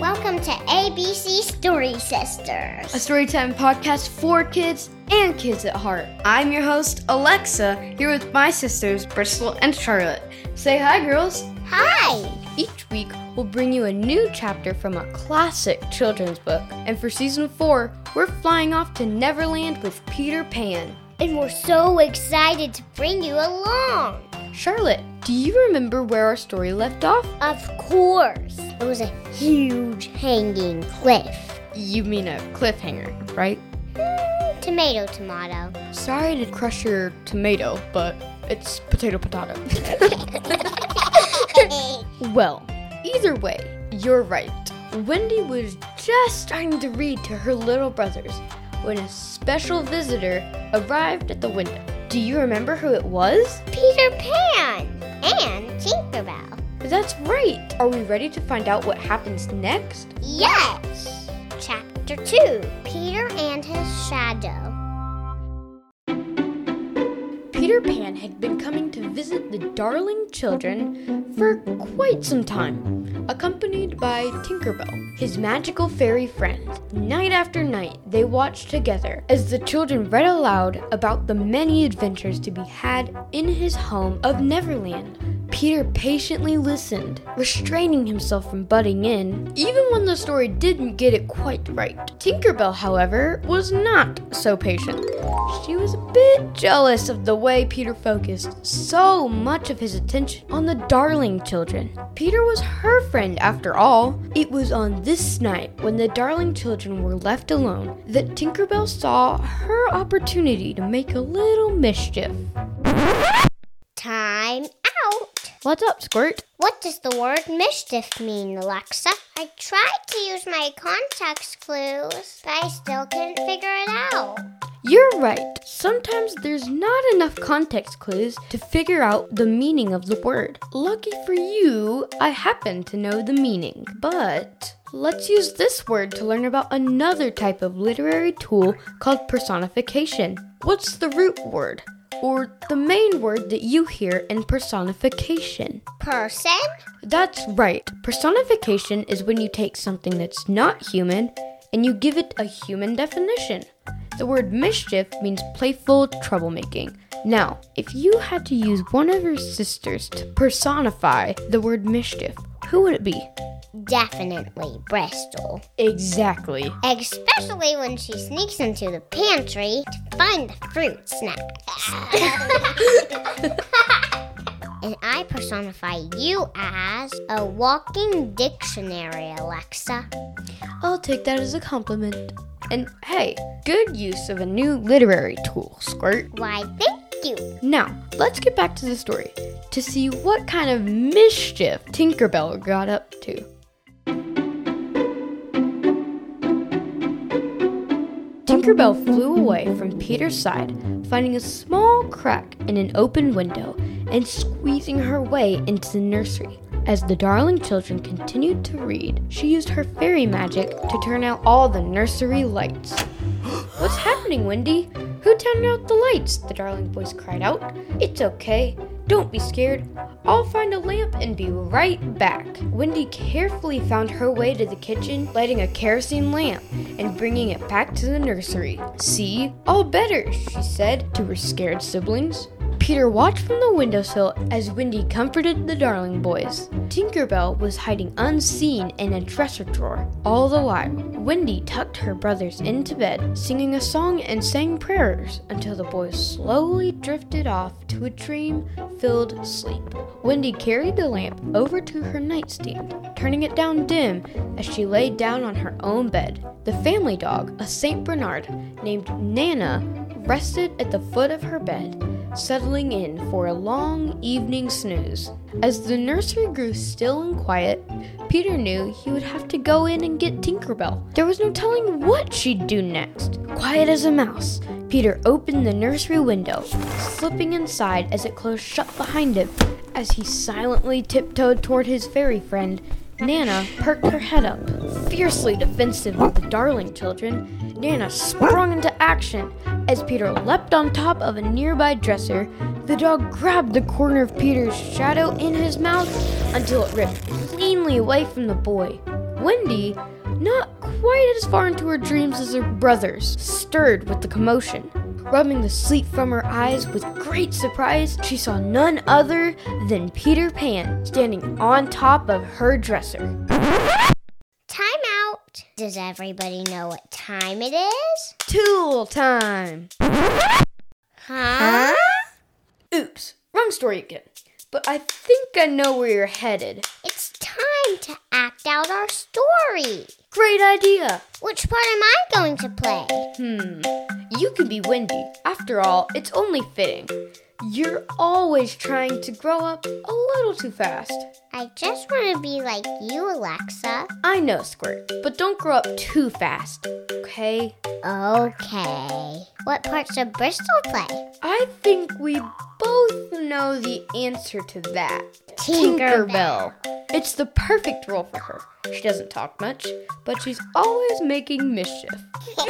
Welcome to ABC Story Sisters, a storytime podcast for kids and kids at heart. I'm your host, Alexa, here with my sisters, Bristol and Charlotte. Say hi, girls. Hi! Each week, we'll bring you a new chapter from a classic children's book. And for season four, we're flying off to Neverland with Peter Pan. And we're so excited to bring you along. Charlotte, do you remember where our story left off? Of course. It was a huge hanging cliff. You mean a cliffhanger, right? Mm, tomato, tomato. Sorry to crush your tomato, but it's potato, potato. well, either way, you're right. Wendy was just starting to read to her little brothers when a special visitor arrived at the window. Do you remember who it was? Peter Pan and Tinkerbell. That's right. Are we ready to find out what happens next? Yes. Chapter 2 Peter and his Shadow. Peter Pan had been coming to visit the darling children for quite some time, accompanied by Tinkerbell, his magical fairy friend. Night after night, they watched together as the children read aloud about the many adventures to be had in his home of Neverland. Peter patiently listened, restraining himself from butting in, even when the story didn't get it quite right. Tinkerbell, however, was not so patient. She was a bit jealous of the way Peter focused so much of his attention on the darling children. Peter was her friend after all. It was on this night, when the darling children were left alone, that Tinkerbell saw her opportunity to make a little mischief. Time. What's up, Squirt? What does the word mischief mean, Alexa? I tried to use my context clues, but I still couldn't figure it out. You're right. Sometimes there's not enough context clues to figure out the meaning of the word. Lucky for you, I happen to know the meaning. But let's use this word to learn about another type of literary tool called personification. What's the root word? Or the main word that you hear in personification. Person? That's right. Personification is when you take something that's not human and you give it a human definition. The word mischief means playful troublemaking. Now, if you had to use one of your sisters to personify the word mischief, who would it be? Definitely Bristol. Exactly. Especially when she sneaks into the pantry to find the fruit snacks. and I personify you as a walking dictionary, Alexa. I'll take that as a compliment. And hey, good use of a new literary tool, Squirt. Why, thank you. Now, let's get back to the story to see what kind of mischief Tinkerbell got up to. Tinkerbell flew away from Peter's side, finding a small crack in an open window and squeezing her way into the nursery. As the darling children continued to read, she used her fairy magic to turn out all the nursery lights. What's happening, Wendy? Who turned out the lights? The darling boys cried out. It's okay. Don't be scared. I'll find a lamp and be right back. Wendy carefully found her way to the kitchen, lighting a kerosene lamp and bringing it back to the nursery. See? All better, she said to her scared siblings. Peter watched from the windowsill as Wendy comforted the darling boys. Tinkerbell was hiding unseen in a dresser drawer. All the while, Wendy tucked her brothers into bed, singing a song and sang prayers until the boys slowly drifted off to a dream filled sleep. Wendy carried the lamp over to her nightstand, turning it down dim as she lay down on her own bed. The family dog, a St. Bernard named Nana, rested at the foot of her bed settling in for a long evening snooze. As the nursery grew still and quiet, Peter knew he would have to go in and get Tinkerbell. There was no telling what she'd do next. Quiet as a mouse, Peter opened the nursery window, slipping inside as it closed shut behind him. As he silently tiptoed toward his fairy friend, Nana perked her head up, fiercely defensive of the darling children. Nana sprung into action. As Peter leapt on top of a nearby dresser, the dog grabbed the corner of Peter's shadow in his mouth until it ripped cleanly away from the boy. Wendy, not quite as far into her dreams as her brothers, stirred with the commotion. Rubbing the sleep from her eyes with great surprise, she saw none other than Peter Pan standing on top of her dresser. Does everybody know what time it is? Tool time! Huh? Oops, wrong story again. But I think I know where you're headed. It's time to act out our story. Great idea! Which part am I going to play? Hmm, you could be Wendy. After all, it's only fitting. You're always trying to grow up a little too fast. I just want to be like you, Alexa. I know, Squirt, but don't grow up too fast, okay? Okay. What parts of Bristol play? I think we both know the answer to that. Tinkerbell. It's the perfect role for her. She doesn't talk much, but she's always making mischief.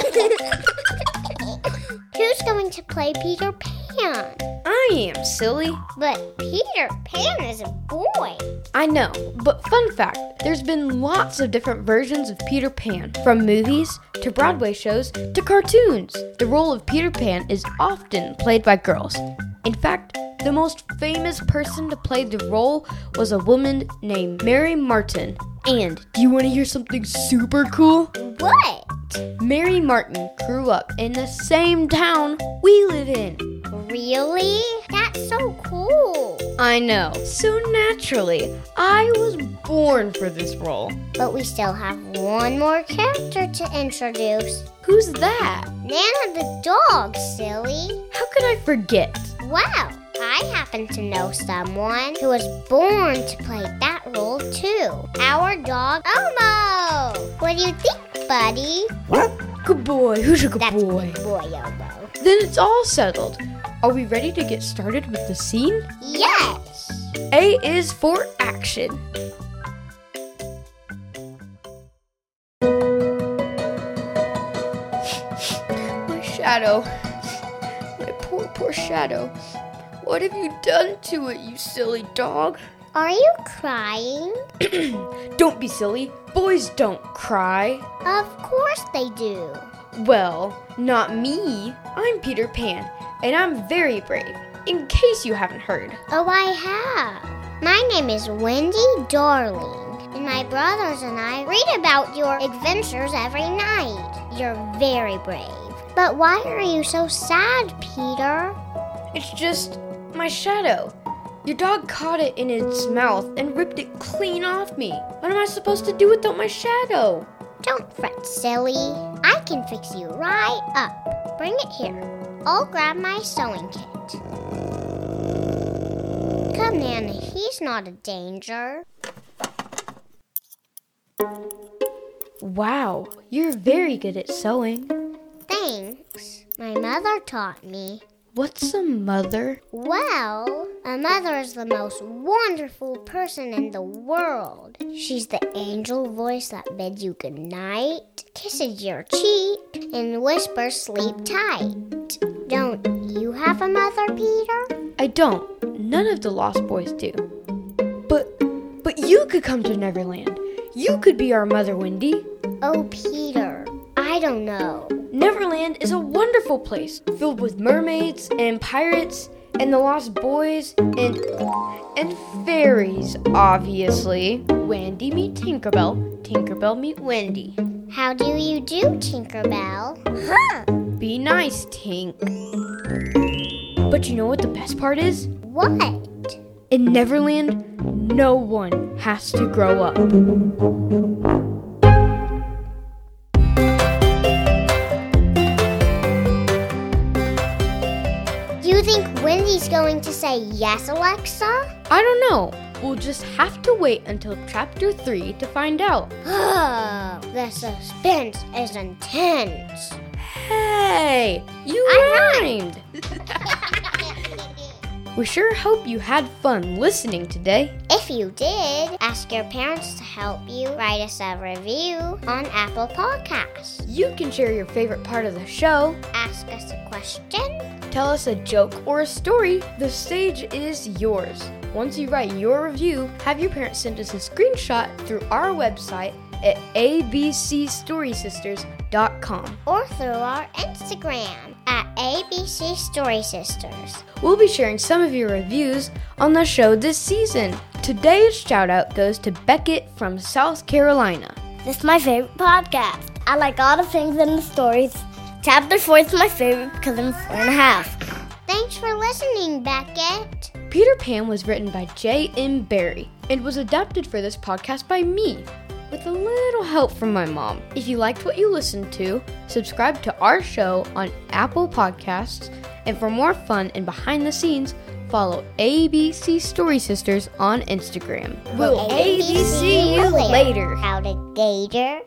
Who's going to play Peter Pan? I am silly. But Peter Pan is a boy. I know, but fun fact there's been lots of different versions of Peter Pan, from movies to Broadway shows to cartoons. The role of Peter Pan is often played by girls. In fact, the most famous person to play the role was a woman named Mary Martin. And do you want to hear something super cool? What? Mary Martin grew up in the same town we live in. Really? That's so cool. I know. So naturally, I was born for this role. But we still have one more character to introduce. Who's that? Nana the dog, silly. How could I forget? Wow, I happen to know someone who was born to play that role too. Our dog, Elmo. What do you think, buddy? Good boy. Who's a good That's boy? good boy, Elmo. Then it's all settled. Are we ready to get started with the scene? Yes. A is for action. My shadow. My poor, poor shadow. What have you done to it, you silly dog? Are you crying? Don't be silly. Boys don't cry. Of course they do. Well, not me. I'm Peter Pan, and I'm very brave, in case you haven't heard. Oh, I have. My name is Wendy Darling, and my brothers and I read about your adventures every night. You're very brave. But why are you so sad, Peter? It's just my shadow. Your dog caught it in its mouth and ripped it clean off me. What am I supposed to do without my shadow? Don't fret, silly. I can fix you right up. Bring it here. I'll grab my sewing kit. Come, Nana, he's not a danger. Wow, you're very good at sewing. Thanks. My mother taught me. What's a mother? Well, a mother is the most wonderful person in the world. She's the angel voice that bids you good night, kisses your cheek, and whispers sleep tight. Don't you have a mother, Peter? I don't. None of the Lost Boys do. But but you could come to Neverland. You could be our mother, Wendy. Oh, Peter, I don't know. Neverland is a wonderful place filled with mermaids and pirates and the lost boys and and fairies, obviously. Wendy meet Tinkerbell, Tinkerbell meet Wendy. How do you do, Tinkerbell? Huh? Be nice, Tink. But you know what the best part is? What? In Neverland, no one has to grow up. Going to say yes, Alexa? I don't know. We'll just have to wait until chapter 3 to find out. Oh, the suspense is intense. Hey, you I rhymed. We sure hope you had fun listening today. If you did, ask your parents to help you write us a review on Apple Podcasts. You can share your favorite part of the show, Ask us a question. Tell us a joke or a story. The stage is yours. Once you write your review, have your parents send us a screenshot through our website at abcstorysisters.com. Or through our Instagram at ABC Story Sisters. We'll be sharing some of your reviews on the show this season. Today's shout out goes to Beckett from South Carolina. This is my favorite podcast. I like all the things in the stories. Chapter 4 is my favorite because I'm four and a half. Thanks for listening, Beckett. Peter Pan was written by J.M. Barrie and was adapted for this podcast by me, with a little help from my mom. If you liked what you listened to, subscribe to our show on Apple Podcasts, and for more fun and behind the scenes, follow ABC Story Sisters on Instagram. We'll ABC you later. How to Gator.